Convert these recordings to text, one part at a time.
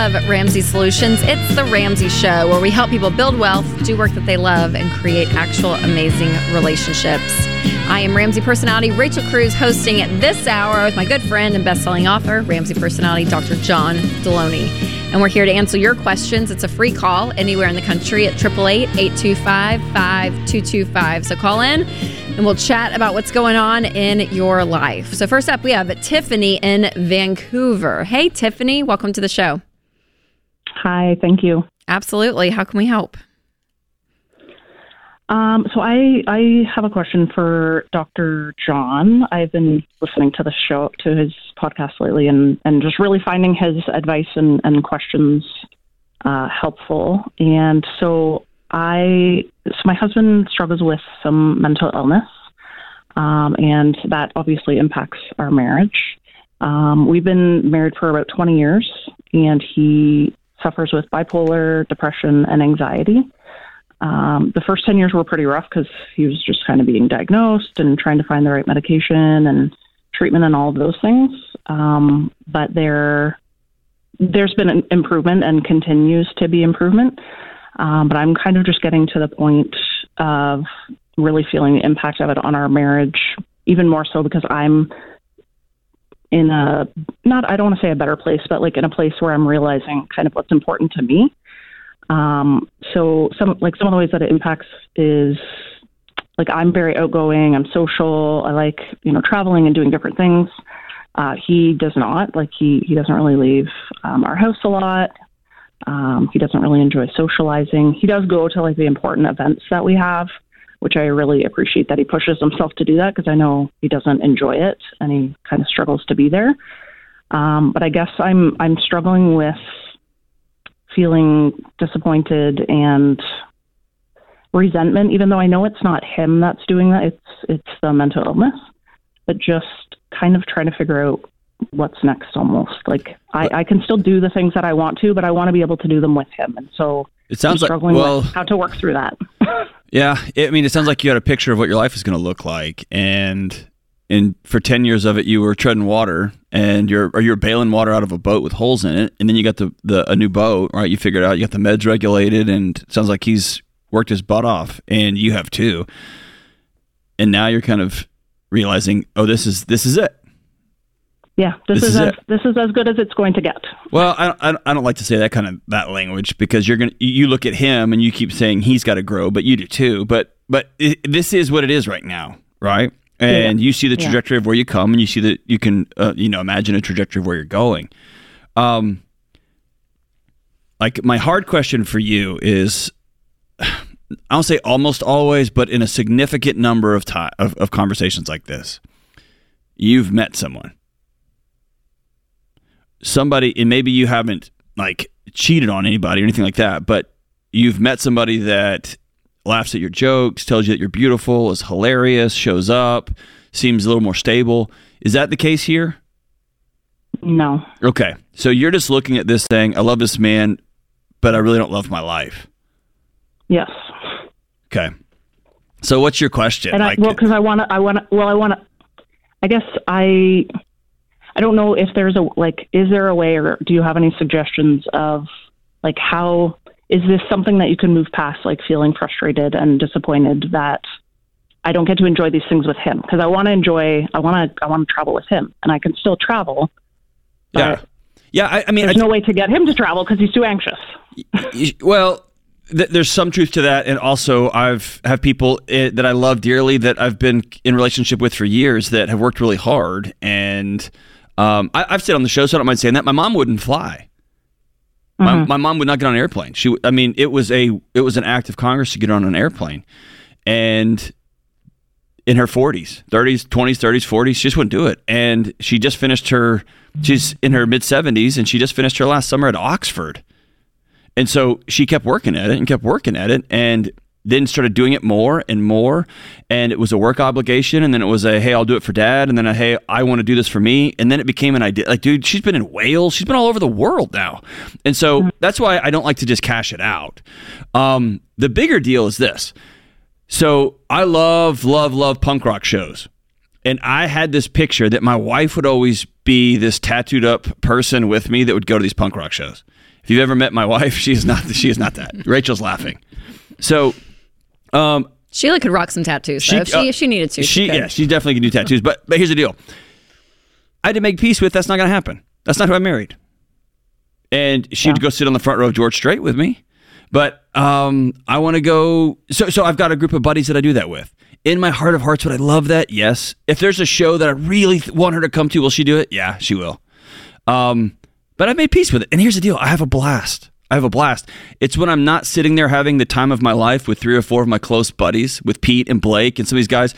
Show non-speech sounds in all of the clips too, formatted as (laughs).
of Ramsey Solutions, it's The Ramsey Show, where we help people build wealth, do work that they love, and create actual amazing relationships. I am Ramsey personality Rachel Cruz hosting this hour with my good friend and best-selling author, Ramsey personality Dr. John Delony. And we're here to answer your questions. It's a free call anywhere in the country at 888-825-5225. So call in and we'll chat about what's going on in your life. So first up, we have Tiffany in Vancouver. Hey, Tiffany, welcome to the show. Hi, thank you. Absolutely. How can we help? Um, so I I have a question for Dr. John. I've been listening to the show to his podcast lately, and and just really finding his advice and, and questions uh, helpful. And so I so my husband struggles with some mental illness, um, and that obviously impacts our marriage. Um, we've been married for about 20 years, and he suffers with bipolar, depression, and anxiety. Um, the first 10 years were pretty rough because he was just kind of being diagnosed and trying to find the right medication and treatment and all of those things. Um, but there, there's been an improvement and continues to be improvement. Um, but I'm kind of just getting to the point of really feeling the impact of it on our marriage, even more so because I'm in a not I don't want to say a better place, but like in a place where I'm realizing kind of what's important to me um, so some like some of the ways that it impacts is like I'm very outgoing. I'm social. I like you know traveling and doing different things. Uh, he does not. Like he he doesn't really leave um, our house a lot. Um, he doesn't really enjoy socializing. He does go to like the important events that we have, which I really appreciate that he pushes himself to do that because I know he doesn't enjoy it and he kind of struggles to be there. Um, but I guess I'm I'm struggling with feeling disappointed and resentment, even though I know it's not him that's doing that. It's it's the mental illness, but just kind of trying to figure out what's next. Almost like I, I can still do the things that I want to, but I want to be able to do them with him, and so it sounds like well, with how to work through that. (laughs) yeah, I mean, it sounds like you had a picture of what your life is going to look like, and and for 10 years of it you were treading water and you're or you're bailing water out of a boat with holes in it and then you got the, the a new boat right? You figured out you got the meds regulated and sounds like he's worked his butt off and you have too. And now you're kind of realizing oh this is this is it yeah this, this is, is as, this is as good as it's going to get well I, I, don't like to say that kind of that language because you're gonna you look at him and you keep saying he's got to grow but you do too but but it, this is what it is right now right and yeah. you see the trajectory yeah. of where you come, and you see that you can, uh, you know, imagine a trajectory of where you're going. Um, like my hard question for you is, (sighs) I don't say almost always, but in a significant number of time of, of conversations like this, you've met someone, somebody, and maybe you haven't like cheated on anybody or anything like that, but you've met somebody that laughs at your jokes, tells you that you're beautiful, is hilarious, shows up, seems a little more stable. Is that the case here? No. Okay. So you're just looking at this thing. I love this man, but I really don't love my life. Yes. Okay. So what's your question? And I, well, because I want to, I want to, well, I want to, I guess I, I don't know if there's a, like, is there a way or do you have any suggestions of like how is this something that you can move past, like feeling frustrated and disappointed that I don't get to enjoy these things with him? Because I want to enjoy, I want to, I want to travel with him, and I can still travel. Yeah, yeah. I, I mean, there's I, no way to get him to travel because he's too anxious. well, there's some truth to that, and also I've have people eh, that I love dearly that I've been in relationship with for years that have worked really hard, and um, I, have said on the show, so I don't mind saying that my mom wouldn't fly. My, mm-hmm. my mom would not get on an airplane. She, I mean, it was a it was an act of Congress to get on an airplane, and in her 40s, 30s, 20s, 30s, 40s, she just wouldn't do it. And she just finished her. She's in her mid 70s, and she just finished her last summer at Oxford. And so she kept working at it and kept working at it, and then started doing it more and more. And it was a work obligation. And then it was a hey i'll do it for dad. And then a hey i want to do this for me. And then it became an idea like dude she's been in wales. She's been all over the world now. And so mm-hmm. that's why i don't like to just cash it out. Um, the bigger deal is this. So i love love love punk rock shows. And I had this picture that my wife would always be this tattooed up person with me that would go to these punk rock shows. If you've ever met my wife, (laughs) she is not she is not that. Rachel's laughing. So um, Sheila could rock some tattoos though, if, she, uh, if she needed to. She, could. yeah, she definitely can do tattoos. But but here's the deal. I had to make peace with that's not going to happen. That's not who I married. And she'd go sit on the front row of George Strait with me. But um, I want to go. So so I've got a group of buddies that I do that with. In my heart of hearts, would I love that? Yes. If there's a show that I really want her to come to, will she do it? Yeah, she will. Um, but I've made peace with it. And here's the deal: I have a blast. I have a blast. It's when I'm not sitting there having the time of my life with three or four of my close buddies, with Pete and Blake and some of these guys,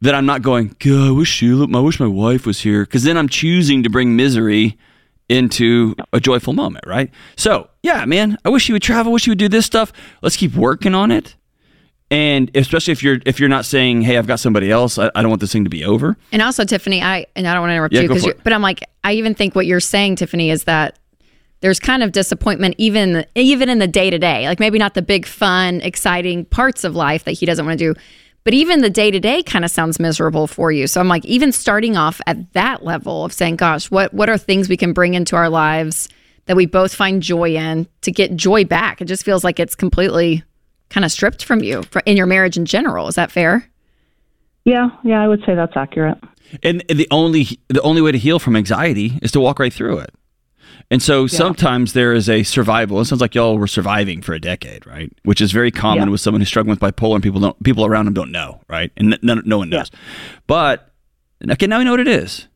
that I'm not going, God, I wish Sheila, I wish my wife was here. Because then I'm choosing to bring misery into a joyful moment, right? So, yeah, man, I wish you would travel. wish you would do this stuff. Let's keep working on it. And especially if you're if you're not saying, "Hey, I've got somebody else. I, I don't want this thing to be over." And also, Tiffany, I and I don't want to interrupt Yeah, you because, for it. but I'm like, I even think what you're saying, Tiffany, is that there's kind of disappointment even even in the day to day. Like maybe not the big, fun, exciting parts of life that he doesn't want to do, but even the day to day kind of sounds miserable for you. So I'm like, even starting off at that level of saying, "Gosh, what what are things we can bring into our lives that we both find joy in to get joy back?" It just feels like it's completely kind of stripped from you for, in your marriage in general. Is that fair? Yeah, yeah, I would say that's accurate. And the only the only way to heal from anxiety is to walk right through it. And so sometimes there is a survival. It sounds like y'all were surviving for a decade, right? Which is very common Yeah. with someone who's struggling with bipolar, and people don't people around them don't know, right? And n- none, no one knows. But okay, now we know what it is.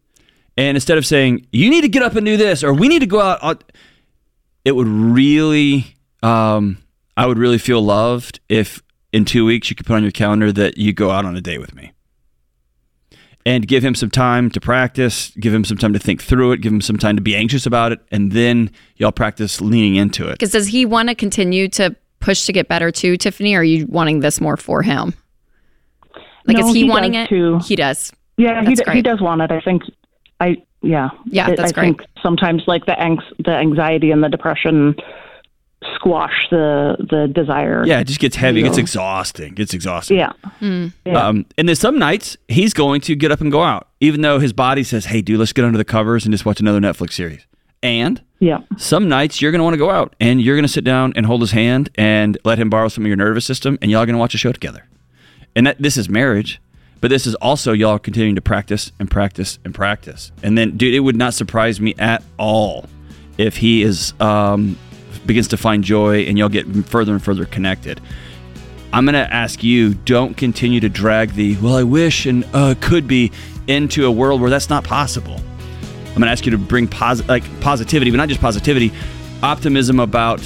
And instead of saying you need to get up and do this, or we need to go out, out it would really, um, I would really feel loved if in two weeks you could put on your calendar that you go out on a date with me and give him some time to practice, give him some time to think through it, give him some time to be anxious about it, and then y'all practice leaning into it. Because does he want to continue to push to get better too, Tiffany? Or are you wanting this more for him? Like, No, is he, he wanting does it? too. He does. Yeah, he That's d- he great. does want it. I think I yeah. Yeah, It- that's I great. think sometimes like the anx- the anxiety and the depression squash the the desire. Yeah, it just gets heavy, it gets exhausting, it gets exhausting. Yeah. Hmm. Yeah. Um, and then some nights he's going to get up and go out, even though his body says, "Hey, dude, let's get under the covers and just watch another Netflix series." And Yeah. some nights you're going to want to go out and you're going to sit down and hold his hand and let him borrow some of your nervous system, and y'all going to watch a show together. And that this is marriage, but this is also y'all continuing to practice and practice and practice. And then, dude, it would not surprise me at all if he is um, begins to find joy and y'all get further and further connected. I'm going to ask you don't continue to drag the, well, I wish and uh, could be into a world where that's not possible. I'm going to ask you to bring posi- like positivity, but not just positivity, optimism about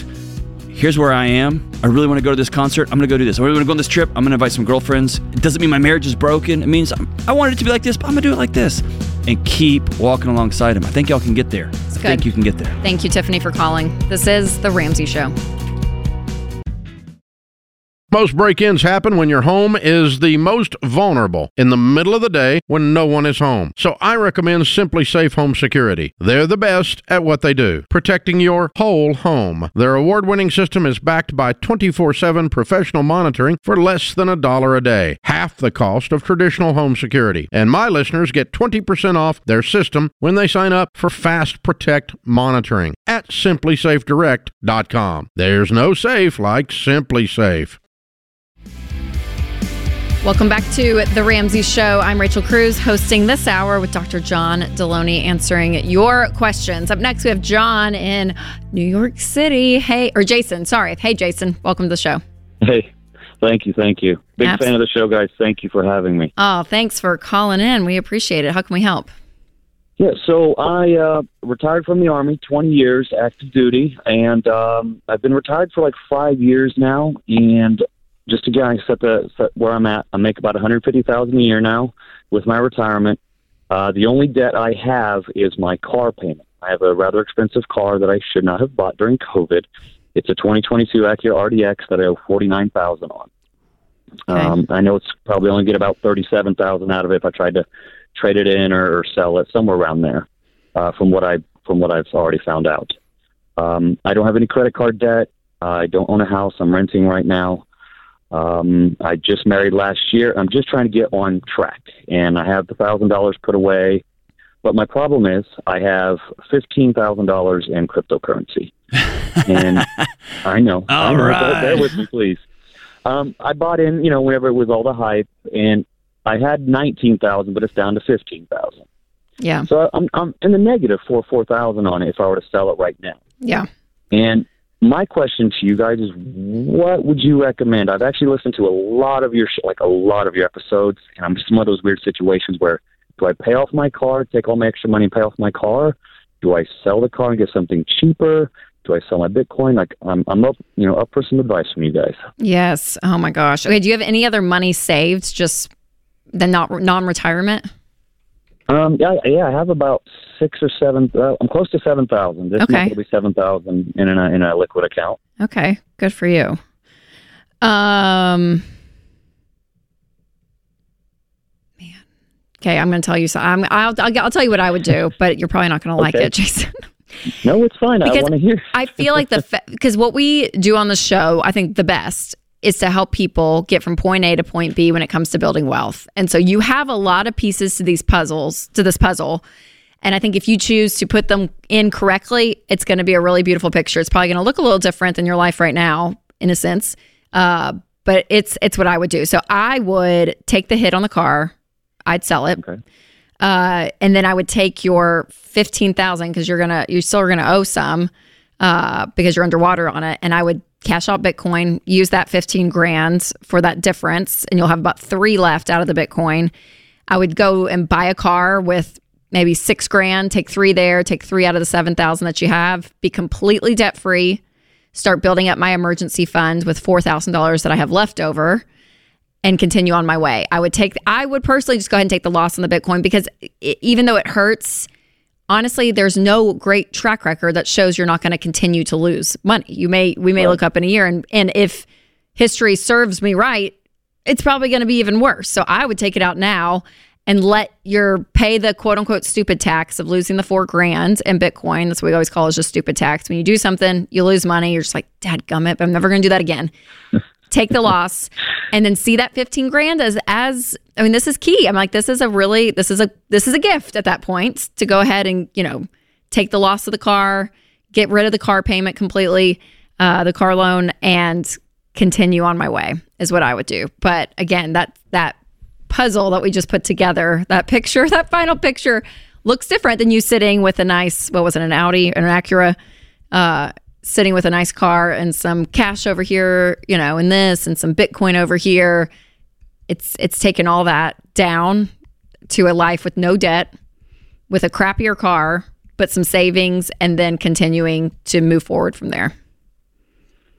here's where I am. I really want to go to this concert. I'm going to go do this. I really want to go on this trip. I'm going to invite some girlfriends. It doesn't mean my marriage is broken. It means I'm, I wanted it to be like this, but I'm going to do it like this. And keep walking alongside him. I think y'all can get there. I good. think you can get there. Thank you, Tiffany, for calling. This is The Ramsey Show. Most break ins happen when your home is the most vulnerable in the middle of the day when no one is home. So I recommend SimpliSafe Home Security. They're the best at what they do, protecting your whole home. Their award winning system is backed by 24 7 professional monitoring for less than a dollar a day, half the cost of traditional home security. And my listeners get 20% off their system when they sign up for Fast Protect monitoring at simplysafedirect.com. There's no safe like SimpliSafe. Welcome back to The Ramsey Show. I'm Rachel Cruz hosting this hour with Dr. John Delony answering your questions. Up next, we have John in New York City. Hey, or Jason, sorry. Hey, Jason, welcome to the show. Hey, thank you, thank you. Big Abs- fan of the show, guys. Thank you for having me. Oh, thanks for calling in. We appreciate it. How can we help? Yeah, so I uh, retired from the Army, 20 years active duty, and um, I've been retired for like five years now. And just to get I set the set where I'm at, I make about 150,000 a year now with my retirement. Uh, the only debt I have is my car payment. I have a rather expensive car that I should not have bought during COVID. It's a 2022 Acura RDX that I owe 49,000 on. Okay. Um, I know it's probably only get about 37,000 out of it if I tried to trade it in or, or sell it somewhere around there. Uh, from what I from what I've already found out, um, I don't have any credit card debt. I don't own a house. I'm renting right now. Um, I just married last year. I'm just trying to get on track, and I have the thousand dollars put away. But my problem is, I have fifteen thousand dollars in cryptocurrency, (laughs) and I know. I All know. right. Bear, bear with me, please. Um, I bought in, you know, whenever it was all the hype, and I had nineteen thousand, but it's down to fifteen thousand. Yeah. So I'm I'm in the negative for four thousand on it if I were to sell it right now. Yeah. And my question to you guys is, what would you recommend? I've actually listened to a lot of your, like a lot of your episodes, and I'm just in one of those weird situations where, do I pay off my car, take all my extra money, and pay off my car? Do I sell the car and get something cheaper? Do I sell my Bitcoin? Like, I'm, I'm up, you know, up for some advice from you guys. Yes. Oh my gosh. Okay. Do you have any other money saved? Just the not non-retirement? Um, yeah, yeah, I have about six or seven. Uh, I'm close to seven thousand. This Okay. will be seven thousand in a in a liquid account. Okay. Good for you. Um. Man. Okay, I'm going to tell you. So I'm. I'll, I'll. I'll tell you what I would do, but you're probably not going to like it, Jason. (laughs) No, it's fine. I want to hear. I feel like the (laughs) because what we do on the show, I think the best is to help people get from point A to point B when it comes to building wealth. And so you have a lot of pieces to these puzzles, to this puzzle. And I think if you choose to put them in correctly, it's going to be a really beautiful picture. It's probably going to look a little different than your life right now, in a sense. Uh, but it's it's what I would do. So I would take the hit on the car. I'd sell it. Okay. Uh, and then I would take your fifteen thousand because you're gonna you still are gonna owe some uh, because you're underwater on it, and I would cash out Bitcoin, use that fifteen grand for that difference, and you'll have about three left out of the Bitcoin. I would go and buy a car with maybe six grand, take three there, take three out of the seven thousand that you have, be completely debt free, start building up my emergency fund with four thousand dollars that I have left over and continue on my way. I would take I would personally just go ahead and take the loss on the Bitcoin because even though it hurts, honestly, there's no great track record that shows you're not going to continue to lose money. You may we may look up in a year and and if history serves me right, it's probably going to be even worse. So I would take it out now and let your pay the quote unquote stupid tax of losing the four grand in Bitcoin. That's what we always call it, is just stupid tax. When you do something, you lose money. You're just like, Dad gummit, but I'm never going to do that again. (laughs) take the loss and then see that 15 grand as as I mean this is key. I'm like this is a really this is a this is a gift at that point to go ahead and, you know, take the loss of the car, get rid of the car payment completely, uh the car loan and continue on my way is what I would do. But again, that that puzzle that we just put together, that picture, (laughs) that final picture looks different than you sitting with a nice what was it an Audi, an Acura uh sitting with a nice car and some cash over here, you know, and this and some Bitcoin over here. It's it's taken all that down to a life with no debt, with a crappier car, but some savings, and then continuing to move forward from there.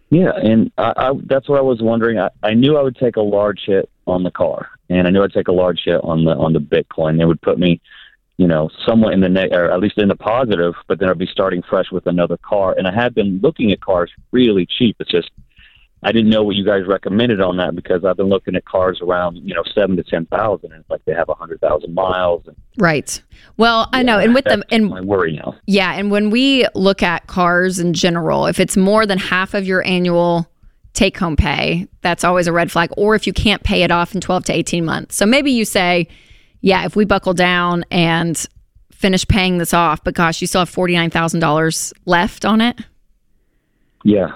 Yeah, and I, I, that's what I was wondering. I, I knew I would take a large hit on the car, and I knew I'd take a large hit on the on the Bitcoin. It would put me, you know, somewhat in the ne- or at least in the positive. But then I'd be starting fresh with another car, and I had been looking at cars really cheap. It's just I didn't know what you guys recommended on that because I've been looking at cars around you know seven to ten thousand, and it's like they have a hundred thousand miles. And Right. Well, I know, and with them, and my worry now. Yeah, and when we look at cars in general, if it's more than half of your annual take home pay, that's always a red flag. Or if you can't pay it off in 12 to 18 months. So maybe you say, yeah, if we buckle down and finish paying this off, but gosh, you still have $49,000 left on it. Yeah,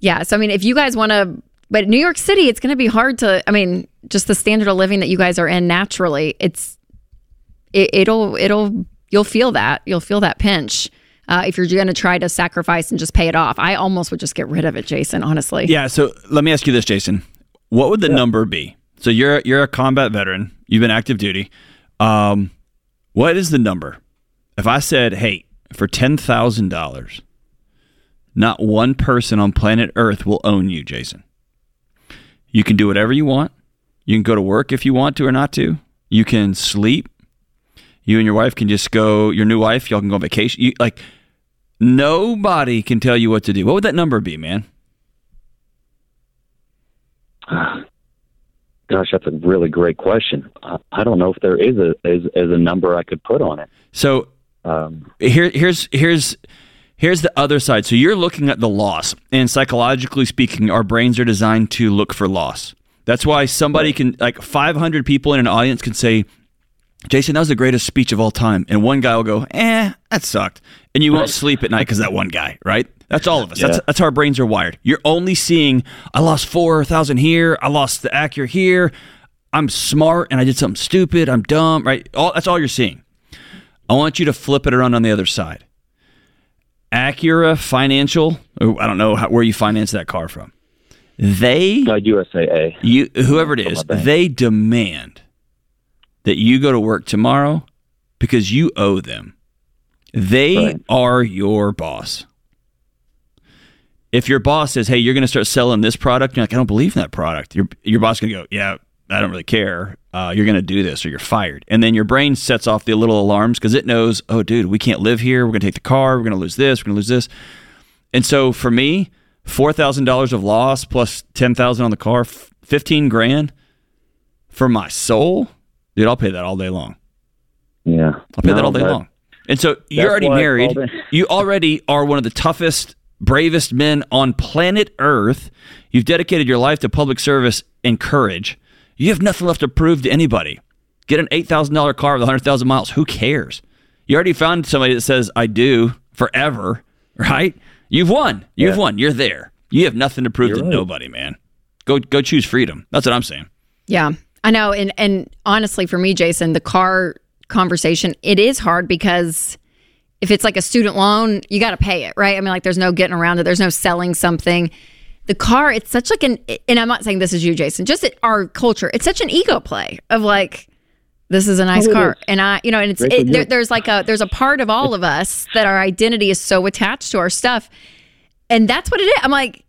Yeah. So, I mean, if you guys want to, but New York City, it's going to be hard to, I mean, just the standard of living that you guys are in naturally, it's, it, it'll, it'll, you'll feel that. You'll feel that pinch. Uh, if you're going to try to sacrifice and just pay it off, I almost would just get rid of it, Jason. Honestly, Yeah. So let me ask you this, Jason. What would the number be? So you're you're a combat veteran. You've been active duty. Um, what is the number? If I said, "Hey, for ten thousand dollars, not one person on planet Earth will own you, Jason. You can do whatever you want. You can go to work if you want to or not to. You can sleep. You and your wife can just go. Your new wife, y'all can go on vacation. You, like nobody can tell you what to do. What would that number be, man? (sighs) gosh, that's a really great question. I, I don't know if there is a is, is a number I could put on it. So Um, here here's here's Here's the other side. So you're looking at the loss, and psychologically speaking, our brains are designed to look for loss. That's why somebody can, like 500 people in an audience can say, Jason, that was the greatest speech of all time. And one guy will go, eh, that sucked. And you won't sleep at night because that one guy, right? That's all of us. Yeah. That's, that's how our brains are wired. You're only seeing, I lost 4,000 here. I lost the Acura here. I'm smart and I did something stupid. I'm dumb, right? All, that's all you're seeing. I want you to flip it around on the other side. Acura Financial, I don't know how, where you finance that car from. They Uh, USAA. you whoever it is, they demand that you go to work tomorrow because you owe them. They Right. are your boss. If your boss says, "Hey, you're going to start selling this product," you're like, "I don't believe in that product." Your your boss going to go, "Yeah, I don't really care. Uh, you're going to do this, or you're fired." And then your brain sets off the little alarms because it knows, "Oh, dude, we can't live here. We're going to take the car. We're going to lose this. We're going to lose this." And so for me, four thousand dollars of loss plus ten thousand on the car, f- fifteen grand for my soul, dude. I'll pay that all day long. Yeah. I'll pay that all day long. And so you're already married. You already are one of the toughest, bravest men on planet Earth. You've dedicated your life to public service and courage. You have nothing left to prove to anybody. Get an eight thousand dollar car with hundred thousand miles. Who cares? You already found somebody that says "I do" forever, (laughs) right? You've won. You've Yeah. won. You're there. You have nothing to prove You're to right. nobody, man. Go go choose freedom. That's what I'm saying. Yeah, I know. And and honestly, for me, Jason, the car conversation it is hard because if it's like a student loan, you got to pay it, right? I mean, like there's no getting around it. There's no selling something. The car, it's such like an, and I'm not saying this is you, Jason. Just at our culture, it's such an ego play of like, this is a nice Oh, car, is. and I, you know, and it's it, there, there's like a there's a part of all of us that our identity is so attached to our stuff, and that's what it is. I'm like,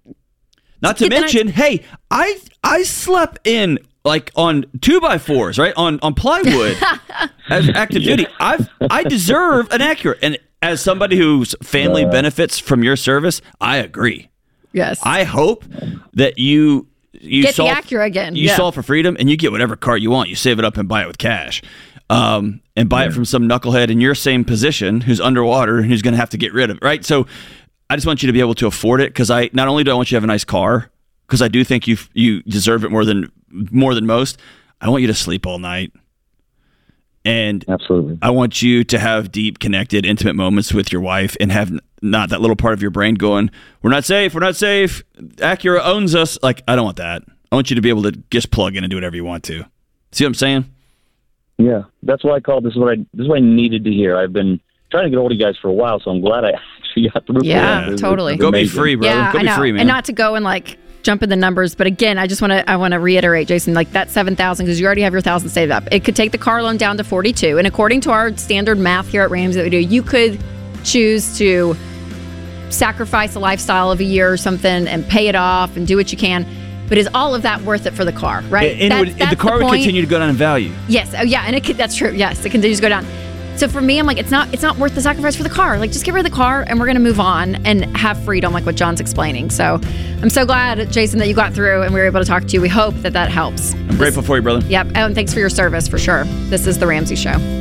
Not to Yeah, then I- mention, hey, I I slept in like on two by fours, right on on plywood (laughs) as active duty. I've I deserve an Acura, and as somebody whose family benefits from your service, I agree. Yes, I hope that you you Get the Acura again, You yeah. solve for freedom, and you get whatever car you want. You save it up and buy it with cash, um, and buy it from some knucklehead in your same position who's underwater and who's going to have to get rid of it. Right. So, I just want you to be able to afford it because I not only do I want you to have a nice car because I do think you you deserve it more than more than most. I want you to sleep all night, and Absolutely. I want you to have deep, connected, intimate moments with your wife and have not that little part of your brain going, We're not safe. We're not safe. Acura owns us. Like, I don't want that. I want you to be able to just plug in and do whatever you want to. See what I'm saying? Yeah, that's why I called. This is what I this is what I needed to hear. I've been trying to get hold of you guys for a while, so I'm glad I (laughs) actually got through. for Yeah, it. This is- totally. Go be free, bro. Yeah, Go I be know. free, man. And not to go and like jump in the numbers, but again, I just want to I want to reiterate, Jason, like that seven thousand because you already have your thousand saved up. It could take the car loan down to forty two, and according to our standard math here at Rams that we do, you could choose to sacrifice a lifestyle of a year or something and pay it off and do what you can. But is all of that worth it for the car, right? and, That's- would, and the that's car would continue to go down in value. Yes. Oh, yeah. And it could, that's true. Yes, it continues to go down. So for me, I'm like, it's not, it's not worth the sacrifice for the car. Like, just get rid of the car, and we're gonna move on and have freedom, like what John's explaining. So, I'm so glad, Jason, that you got through and we were able to talk to you. We hope that that helps. I'm grateful for you, brother. Yep. Oh, and thanks for your service for sure. This is the Ramsey Show.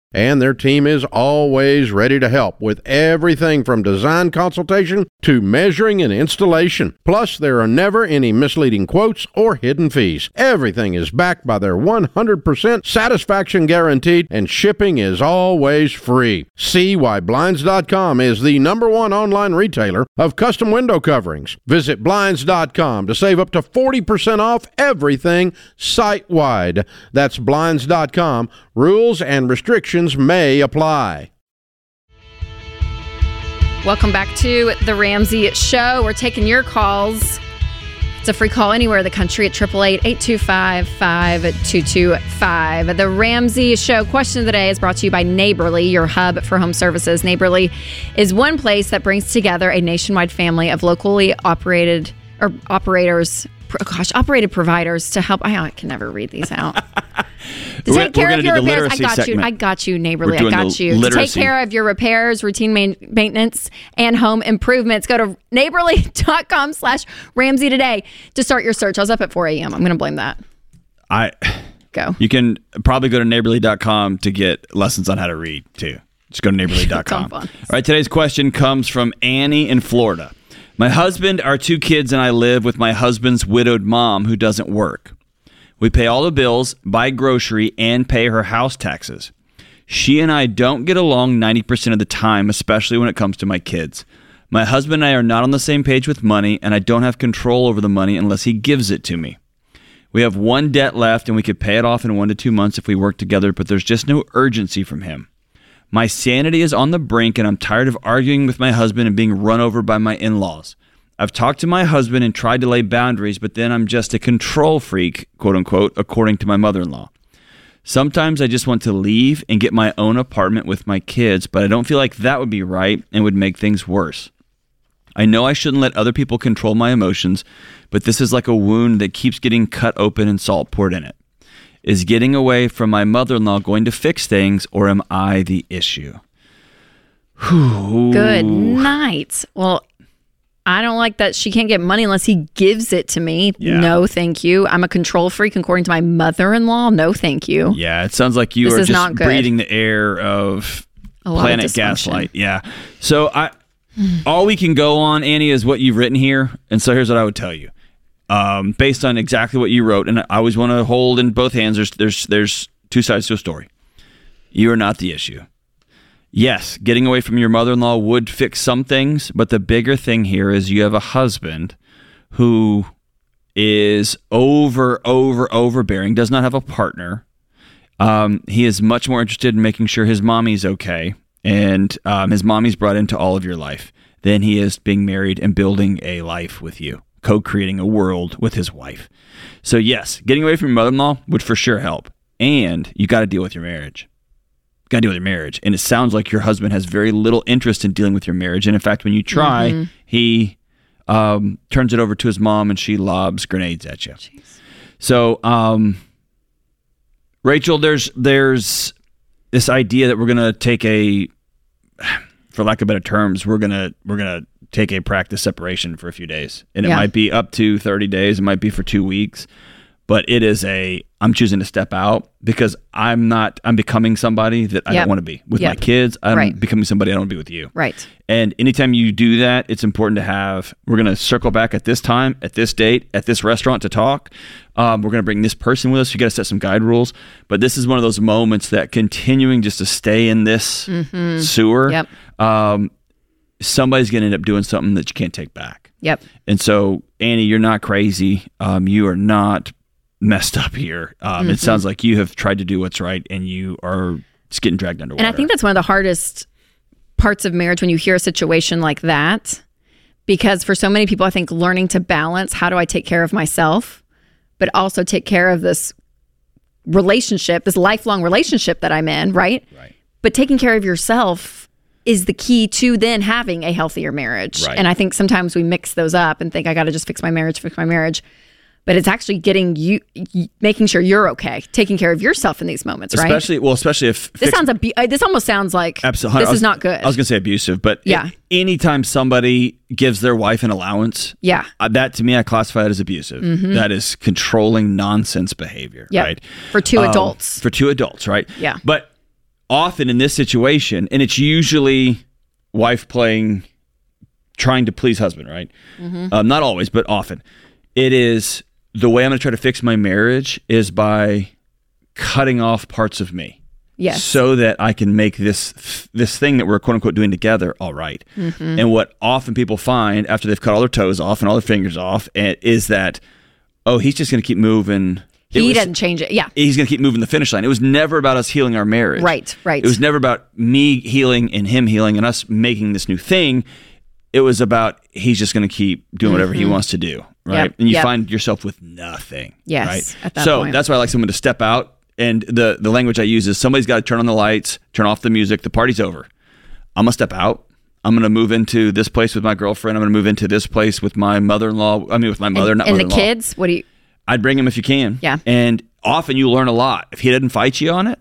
And their team is always ready to help with everything from design consultation to measuring and installation. Plus, there are never any misleading quotes or hidden fees. Everything is backed by their 100% satisfaction guaranteed, and shipping is always free. See why Blinds.com is the number one online retailer of custom window coverings. Visit Blinds.com to save up to 40% off everything site wide. That's Blinds.com. Rules and restrictions may apply. Welcome back to the Ramsey Show. We're taking your calls It's a free call anywhere in the country at 888-825-5225. The Ramsey Show question of the day is brought to you by Neighborly, your hub for home services. Neighborly is one place that brings together a nationwide family of locally operated or operators, gosh, operated providers to help. I, I can never read these out. (laughs) to take care of your repairs. I got you. I got you, Neighborly. I got you. To take care of your repairs, routine main- maintenance, and home improvements. Go to neighborly.com slash Ramsey today to start your search. I was up at 4 a.m. I'm going to blame that. I Go. you can probably go to neighborly.com to get lessons on how to read too. Just go to neighborly.com. (laughs) All fun. today's question comes from Annie in Florida. My husband, our two kids, and I live with my husband's widowed mom who doesn't work. We pay all the bills, buy grocery, and pay her house taxes. She and I don't get along 90% of the time, especially when it comes to my kids. My husband and I are not on the same page with money, and I don't have control over the money unless he gives it to me. We have one debt left, and we could pay it off in one to two months if we work together, but there's just no urgency from him. My sanity is on the brink, and I'm tired of arguing with my husband and being run over by my in laws. I've talked to my husband and tried to lay boundaries, but then I'm just a control freak, quote unquote, according to my mother in law. Sometimes I just want to leave and get my own apartment with my kids, but I don't feel like that would be right and would make things worse. I know I shouldn't let other people control my emotions, but this is like a wound that keeps getting cut open and salt poured in it. Is getting away from my mother in law going to fix things, or am I the issue? Good night. Well, I don't like that she can't get money unless he gives it to me. Yeah. No, thank you. I'm a control freak according to my mother in law. No, thank you. Yeah, it sounds like you This are just not breathing the air of lot of planet gaslight. Yeah. So I, all we can go on, Annie, is what you've written here, and so here's what I would tell you, um, based on exactly what you wrote, and I always want to hold in both hands. There's there's there's two sides to a story. You are not the issue. Yes, getting away from your mother-in-law would fix some things, but the bigger thing here is you have a husband who is over over overbearing, does not have a partner. Um, he is much more interested in making sure his mommy's okay and um, his mommy's brought into all of your life than he is being married and building a life with you, co-creating a world with his wife. So yes, getting away from your mother-in-law would for sure help, and you got to deal with your marriage. Got to deal with your marriage, and it sounds like your husband has very little interest in dealing with your marriage. And in fact, when you try, he um, turns it over to his mom, and she lobs grenades at you. So, um, Rachel, there's there's this idea that we're gonna take a, for lack of better terms, we're gonna we're gonna take a practice separation for a few days, and it Yeah. might be up to thirty days, it might be for two weeks, but it is a I'm choosing to step out because I'm not I'm becoming somebody that I Yep. don't want to be with my kids. I'm Right. becoming somebody I don't want to be with you. Right. And anytime you do that, it's important to have. We're going to circle back at this time, at this date, at this restaurant to talk. Um, we're going to bring this person with us. You got to set some guide rules. But this is one of those moments that continuing just to stay in this sewer, Yep. Um, somebody's going to end up doing something that you can't take back. Yep. And so, Annie, you're not crazy. Um, you are not messed up here. Um, Mm-hmm. It sounds like you have tried to do what's right, and you are just getting dragged underwater. And I think that's one of the hardest parts of marriage when you hear a situation like that. Because for so many people, I think learning to balance how do I take care of myself, but also take care of this relationship, this lifelong relationship that I'm in, right? Right. But taking care of yourself is the key to then having a healthier marriage. Right. And I think sometimes we mix those up and think I got to just fix my marriage, fix my marriage. But it's actually getting you, making sure you're okay, taking care of yourself in these moments, right? especially well, especially if This fix- sounds abu- uh, This almost sounds like Absolutely. This was- is not good. I was going to say abusive, but Yeah. anytime somebody gives their wife an allowance, yeah, uh, that to me, I classify it as abusive. That is controlling nonsense behavior, Yep. right? For two Um, adults. For two adults, right? Yeah. But often in this situation, and it's usually wife playing, trying to please husband, right? Mm-hmm. Um, not always, but often. It is the way I'm going to try to fix my marriage is by cutting off parts of me yes, so that I can make this this thing that we're quote unquote doing together all right. Mm-hmm. And what often people find after they've cut all their toes off and all their fingers off is that oh he's just going to keep moving. He was- doesn't change it. Yeah, He's going to keep moving the finish line. It was never about us healing our marriage. Right, right. It was never about me healing and him healing and us making this new thing. It was about he's just going to keep doing whatever Mm-hmm. he wants to do. right? Yep, And you yep. find yourself with nothing. Yes, right? at that so point. that's why I like someone to step out. And the the language I use is somebody's got to turn on the lights, turn off the music. The party's over. I'm gonna step out. I'm gonna move into this place with my girlfriend. I'm gonna move into this place with my mother-in-law. I mean, with my mother, and, not. And the kids. What do you? I'd bring him if you can. Yeah. And often you learn a lot. If he doesn't fight you on it,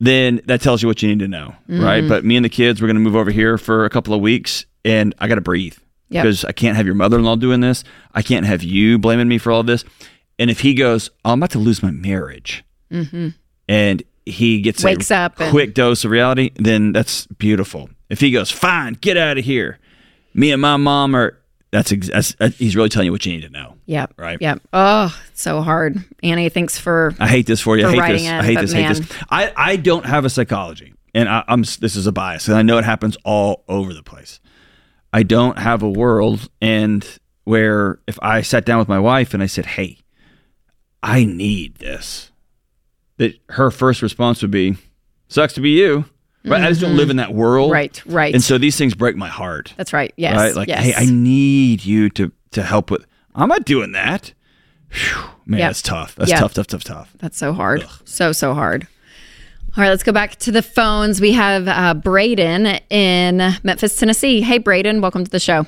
then that tells you what you need to know, Mm-hmm. right? But me and the kids, we're going to move over here for a couple of weeks, and I got to breathe Yep. because I can't have your mother-in-law doing this. I can't have you blaming me for all this. And if he goes, oh, I'm about to lose my marriage, and he gets Mm-hmm. Wakes a up and- quick dose of reality, then that's beautiful. If he goes, fine, get out of here. Me and my mom are. That's, ex- that's, that's he's really telling you what you need to know. Yep. Right. Yep. Oh, so hard. Annie, thanks for. I hate this for you. for I hate this. it, I hate this. Hate this. I, I don't have a psychology, and I, I'm this is a bias, and I know it happens all over the place. I don't have a world, and where if I sat down with my wife and I said, "Hey, I need this," that her first response would be, "Sucks to be you." Right? I just don't live in that world. Mm-hmm. Right. Right. And so these things break my heart. That's right. Yes. right? Like, yes. hey, I need you to to help with. I'm not doing that. Phew, man, Yep. that's tough. That's Yep. tough, tough, tough, tough. That's so hard. So, so hard. All right, let's go back to the phones. We have uh, Braden in Memphis, Tennessee. Hey, Braden, welcome to the show.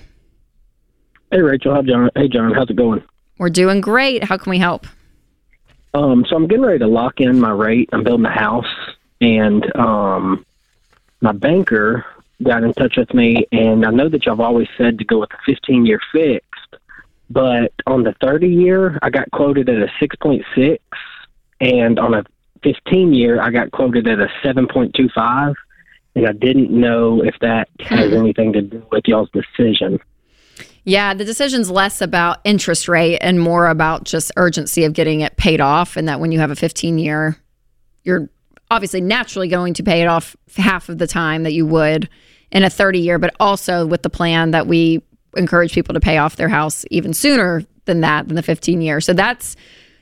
Hey Rachel, hi John. Hey John, how's it going? We're doing great. How can we help? Um, so I'm getting ready to lock in my rate. I'm building a house, and um, my banker got in touch with me, and I know that y'all have always said to go with a 15 year fixed, but on the 30 year, I got quoted at a 6.6, and on a 15 year, I got quoted at a 7.25, and I didn't know if that has hmm. anything to do with y'all's decision. Yeah, the decision's less about interest rate and more about just urgency of getting it paid off. And that when you have a 15 year, you're obviously naturally going to pay it off half of the time that you would in a 30 year, but also with the plan that we encourage people to pay off their house even sooner than that, than the 15 years. So that's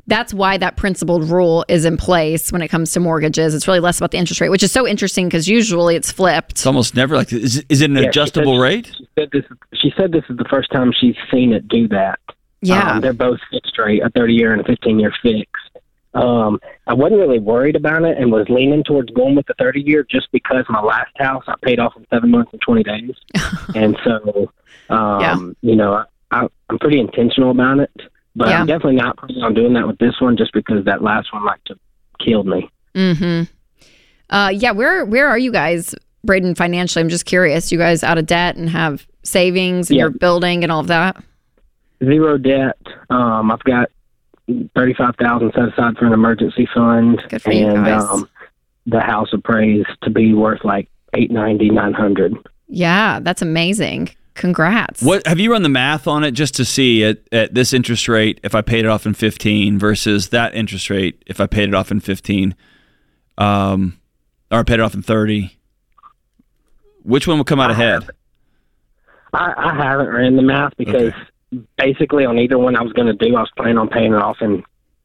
that's why that principled rule is in place when it comes to mortgages. It's really less about the interest rate, which is so interesting because usually it's flipped. It's almost never like is, is it an Yeah, she adjustable said- rate? She said this. She said this is the first time she's seen it do that. Yeah. um, they're both fixed rate, a thirty year and a fifteen year fixed. Um, I wasn't really worried about it and was leaning towards going with the thirty year just because my last house I paid off in seven months and twenty days, (laughs) and so um, you know I, I'm pretty intentional about it. But Yeah. I'm definitely not planning on doing that with this one just because that last one like killed me. Mm-hmm. Uh, yeah, where where are you guys, Braden, financially? I'm just curious. You guys out of debt and have savings and Yeah. you're building and all of that? Zero debt. Um, I've got thirty five thousand set aside for an emergency fund, Good for you and guys. um, the house appraised to be worth like eight ninety nine hundred. Yeah, that's amazing. Congrats. What have you run the math on it just to see at, at this interest rate if I paid it off in 15 versus that interest rate if I paid it off in 15 um or I paid it off in 30 which one will come out ahead? I, I haven't ran the math because basically on either one I was going to do, I was planning on paying it off in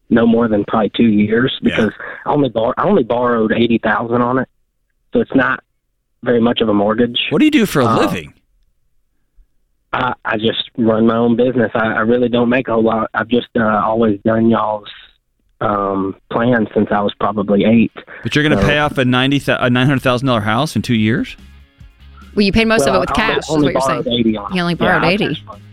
no more than probably two years because I only bor- I only borrowed eighty thousand on it, so it's not very much of a mortgage. what do you do for a Uh, living I, I just run my own business. I, I really don't make a whole lot. I've just uh, always done y'all's um, plan since I was probably eight. but you're going to so- pay off a 90 a $900,000 house in 2 years well, you paid most of it with I only- cash, is only what you're borrowed saying. 80 on it. You only borrowed I'll 80.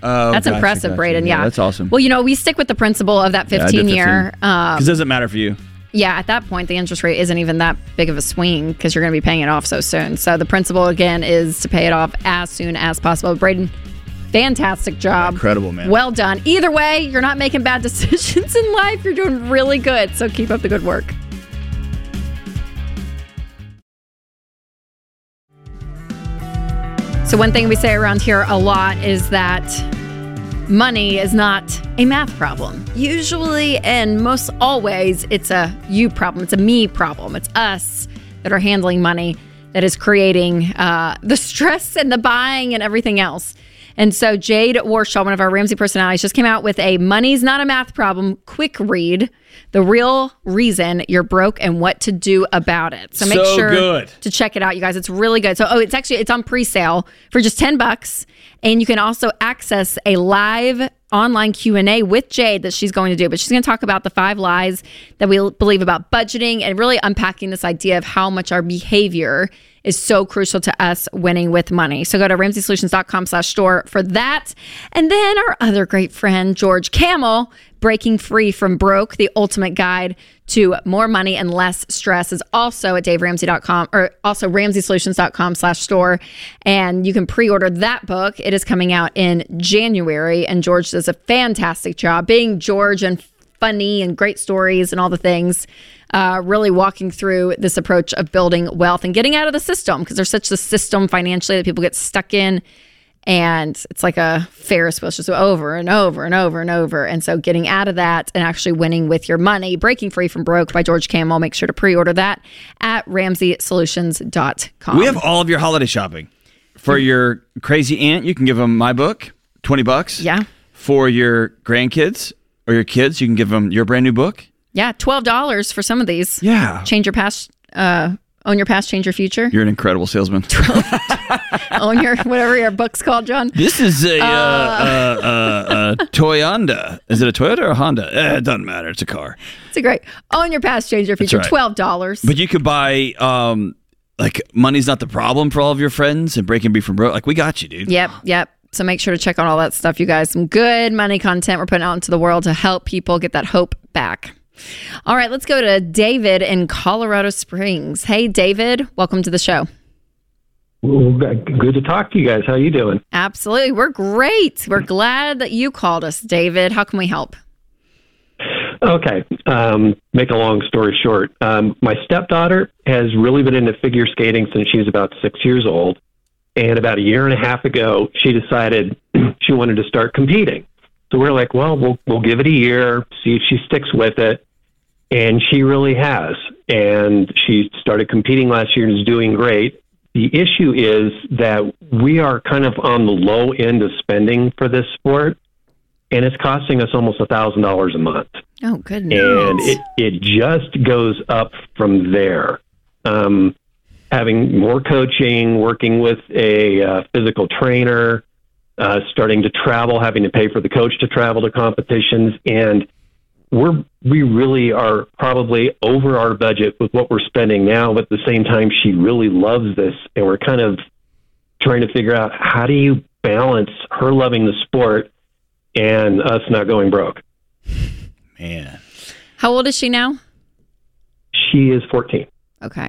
Oh, That's gotcha, impressive, gotcha. Braden. Yeah. that's awesome Well, you know, we stick with the principle of that Yeah, I did 15 year. 'Cause Um, it doesn't matter for you yeah, at that point, the interest rate isn't even that big of a swing because you're going to be paying it off so soon. So the principle, again, is to pay it off as soon as possible. Braden, fantastic job. incredible man Well done. Either way, you're not making bad (laughs) decisions in life. You're doing really good. So keep up the good work. So, one thing we say around here a lot is that money is not a math problem. Usually, and most always, it's a you problem, it's a me problem. It's us that are handling money that is creating uh, the (laughs) stress and the buying and everything else. And so Jade Warshaw, one of our Ramsey personalities, just came out with a Money's Not a Math Problem quick read. The real reason you're broke and what to do about it. So make So sure good. to check it out, you guys. It's really good. So oh, it's actually it's on pre-sale for just 10 bucks and you can also access a live online Q&A with Jade that she's going to do. But she's going to talk about the five lies that we believe about budgeting and really unpacking this idea of how much our behavior is so crucial to us winning with money. So go to ramseysolutions.com slash store for that. And then our other great friend, George Kamel, Breaking Free from Broke, the ultimate guide to more money and less stress is also at daveramsey.com or also ramseysolutions.com slash store. And you can pre-order that book. It is coming out in January. And George does a fantastic job being George and funny and great stories and all the things. Uh, really walking through this approach of building wealth and getting out of the system because there's such a system financially that people get stuck in. And it's like a Ferris wheel, just over and over and over and over. And so getting out of that and actually winning with your money, Breaking Free from Broke by George Kamel. Make sure to pre order that at ramseysolutions.com. We have all of your holiday shopping. For your crazy aunt, you can give them my book, 20 bucks. Yeah. For your grandkids or your kids, you can give them your brand new book. Yeah. $12 for some of these. Yeah. Change your past, uh, own your past, change your future. You're an incredible salesman. (laughs) own your, whatever your book's called, John. This is a uh, uh, uh, uh, Toyota. Is it a Toyota or a Honda? Eh, it doesn't matter. It's a car. It's a great own your past, change your future. right. Twelve dollars. But you could buy, um, like, money's not the problem for all of your friends and break and be from broke. Like, we got you, dude. Yep, yep. So make sure to check out all that stuff, you guys. Some good money content we're putting out into the world to help people get that hope back. All right, let's go to David in Colorado Springs. Hey, David, welcome to the show. Well, good to talk to you guys. How you doing? Absolutely, we're great. We're glad that you called us, David. How can we help? Okay. Um, make a long story short, um, my stepdaughter has really been into figure skating since she was about six years old, and about a year and a half ago, she decided (clears throat) she wanted to start competing. So we're like, well, we'll we'll give it a year, see if she sticks with it, and she really has. And she started competing last year and is doing great. The issue is that we are kind of on the low end of spending for this sport, and it's costing us almost a thousand dollars a month Oh, goodness. and it it just goes up from there. Um, having more coaching, working with a uh, physical trainer, uh, starting to travel, having to pay for the coach to travel to competitions, and we're we really are probably over our budget with what we're spending now. But at the same time, she really loves this, and we're kind of trying to figure out how do you balance her loving the sport and us not going broke. Man. How old is she now? She is 14. Okay.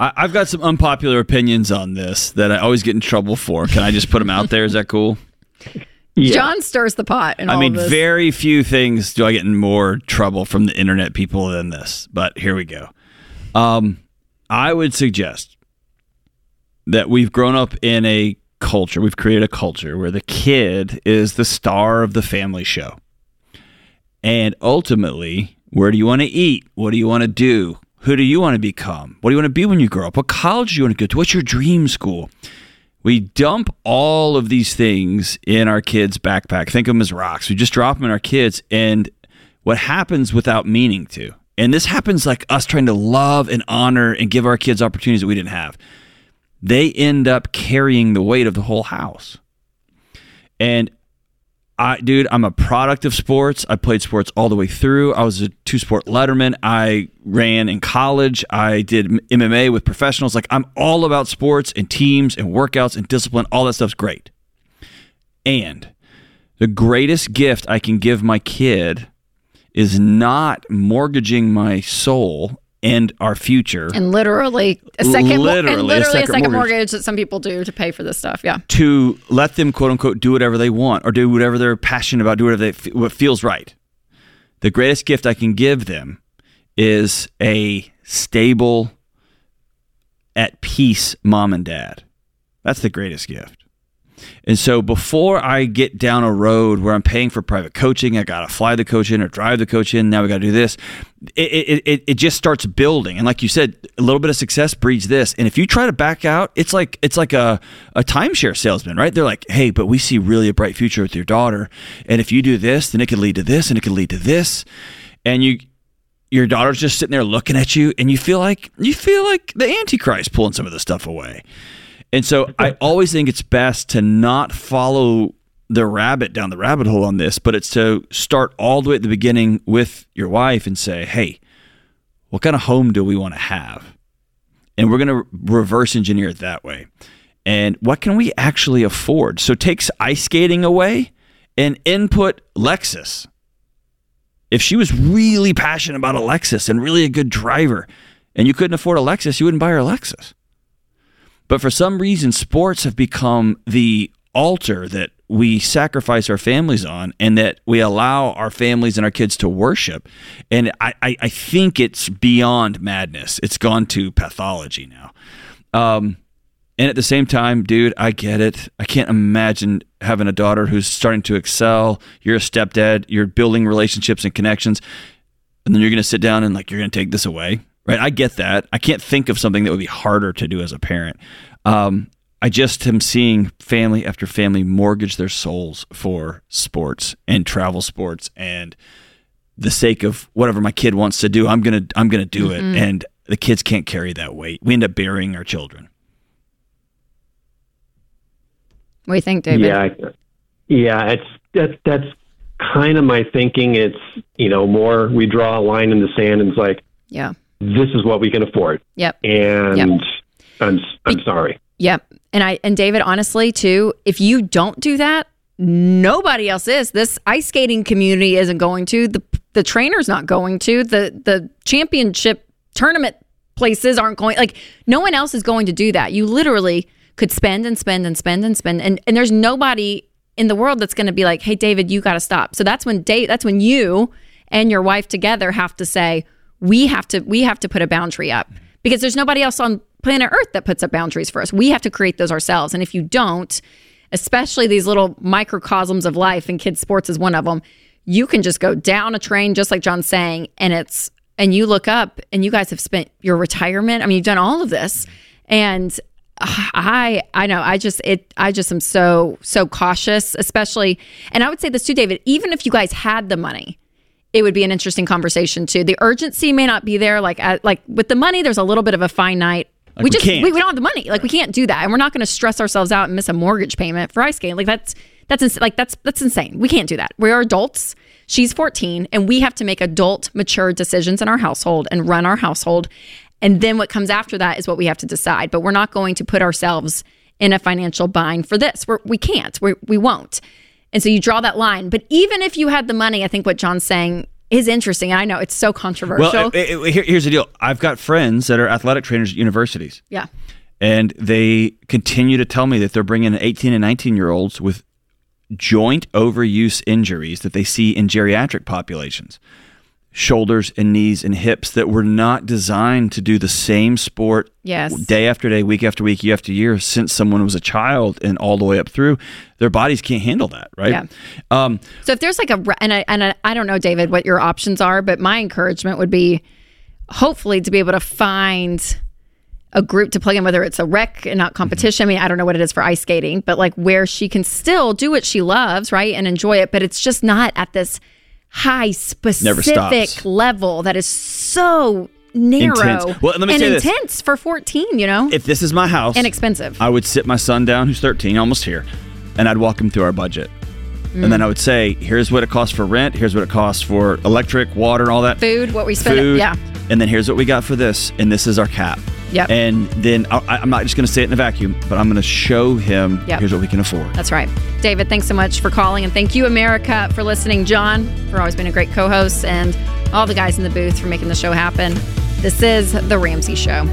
I, I've got some unpopular opinions on this that I always get in trouble for. Can I just put them out there? Is that cool? Yeah. John stirs the pot. In I all mean, of this. very few things do I get in more trouble from the internet people than this. But here we go. Um, I would suggest that we've grown up in a culture, we've created a culture where the kid is the star of the family show. And ultimately, where do you want to eat? What do you want to do? Who do you want to become? What do you want to be when you grow up? What college do you want to go to? What's your dream school? We dump all of these things in our kids' backpack. Think of them as rocks. We just drop them in our kids, and what happens without meaning to? And this happens like us trying to love and honor and give our kids opportunities that we didn't have. They end up carrying the weight of the whole house. And I, dude, I'm a product of sports. I played sports all the way through. I was a two sport letterman. I ran in college. I did MMA with professionals. Like, I'm all about sports and teams and workouts and discipline. All that stuff's great. And the greatest gift I can give my kid is not mortgaging my soul and our future and literally a second, Literally a and literally a second second, mortgage. mortgage. that some people do to pay for this stuff. Yeah. to let them quote unquote do whatever they want or do whatever they're passionate about, do whatever they what feels right. The greatest gift I can give them is a stable, at peace mom and dad. That's the greatest gift. And so before I get down a road where I'm paying for private coaching, I got to fly the coach in or drive the coach in. Now we got to do this. It, it, it, it just starts building. And like you said, a little bit of success breeds this. And if you try to back out, it's like, it's like a, a timeshare salesman, right? They're like, Hey, but we see really a bright future with your daughter. And if you do this, then it could lead to this and it could lead to this. And you, your daughter's just sitting there looking at you and you feel like you feel like the antichrist pulling some of the stuff away and so i always think it's best to not follow the rabbit down the rabbit hole on this but it's to start all the way at the beginning with your wife and say hey what kind of home do we want to have? And we're going to reverse engineer it that way. And what can we actually afford? So takes ice skating away and input lexus. If she was really passionate about a Lexus and really a good driver, and you couldn't afford a Lexus, you wouldn't buy her a Lexus. But for some reason, sports have become the altar that we sacrifice our families on and that we allow our families and our kids to worship. And I, I, I think it's beyond madness. It's gone to pathology now. Um, and at the same time, dude, I get it. I can't imagine having a daughter who's starting to excel. You're a stepdad, you're building relationships and connections, and then you're going to sit down and like, you're going to take this away. Right. I get that. I can't think of something that would be harder to do as a parent. Um, I just am seeing family after family mortgage their souls for sports and travel sports and the sake of whatever my kid wants to do. I'm gonna I'm gonna do mm-hmm. it, and the kids can't carry that weight. We end up burying our children. What do you think, David? Yeah, yeah, it's that's that's kind of my thinking. It's you know more we draw a line in the sand and it's like, yeah, this is what we can afford. Yep. And yep. I'm I'm sorry. Yep. And I and David, honestly, too, if you don't do that, nobody else is. This ice skating community isn't going to. The the trainer's not going to. The the championship tournament places aren't going. Like no one else is going to do that. You literally could spend and spend and spend and spend and, and there's nobody in the world that's going to be like hey david you got to stop so that's when dave that's when you and your wife together have to say we have to we have to put a boundary up because there's nobody else on planet earth that puts up boundaries for us. We have to create those ourselves. And if you don't especially these little microcosms of life and kids sports is one of them you can just go down a train just like john's saying and it's and you look up and you guys have spent your retirement. I mean you've done all of this. And I I know I just it I just am so so cautious especially and I would say this too David even if you guys had the money it would be an interesting conversation too. The urgency may not be there. Like like with the money there's a little bit of a finite like we just we, we, don't have the money. Like we can't do that. And we're not going to stress ourselves out and miss a mortgage payment for ice skating. Like that's that's ins- like that's that's insane. We can't do that. We are adults. She's 14 and we have to make adult mature decisions in our household and run our household. And then what comes after that is what we have to decide. But we're not going to put ourselves in a financial bind for this. We're, we can't. We're, we won't. And so you draw that line. But even if you had the money, I think what John's saying is interesting. And I know it's so controversial. Well, it, it, here, here's the deal I've got friends that are athletic trainers at universities. Yeah. And they continue to tell me that they're bringing 18 and 19 year olds with joint overuse injuries that they see in geriatric populations shoulders and knees and hips that were not designed to do the same sport yes. day after day, week after week, year after year since someone was a child and all the way up through. Their bodies can't handle that, right? Yeah. Um, so if there's like a and I, and I, I don't know, David, what your options are, but my encouragement would be hopefully to be able to find a group to play in, whether it's a rec and not competition. Mm-hmm. I mean, I don't know what it is for ice skating, but like where she can still do what she loves, right, and enjoy it, but it's just not at this high specific level that is so narrow intense. Well, let me and say intense this. for 14, you know? If this is my house and expensive. I would sit my son down who's 13, almost here, and I'd walk him through our budget. Mm. And then I would say, here's what it costs for rent, here's what it costs for electric, water, all that. Food, what we spend. Food, yeah. And then here's what we got for this, and this is our cap. Yep. And then I, am not just going to say it in a vacuum, but I'm going to show him yep. here's what we can afford. That's right. David, thanks so much for calling. And thank you, America, for listening. John, for always being a great co host, and all the guys in the booth for making the show happen. This is The Ramsey Show.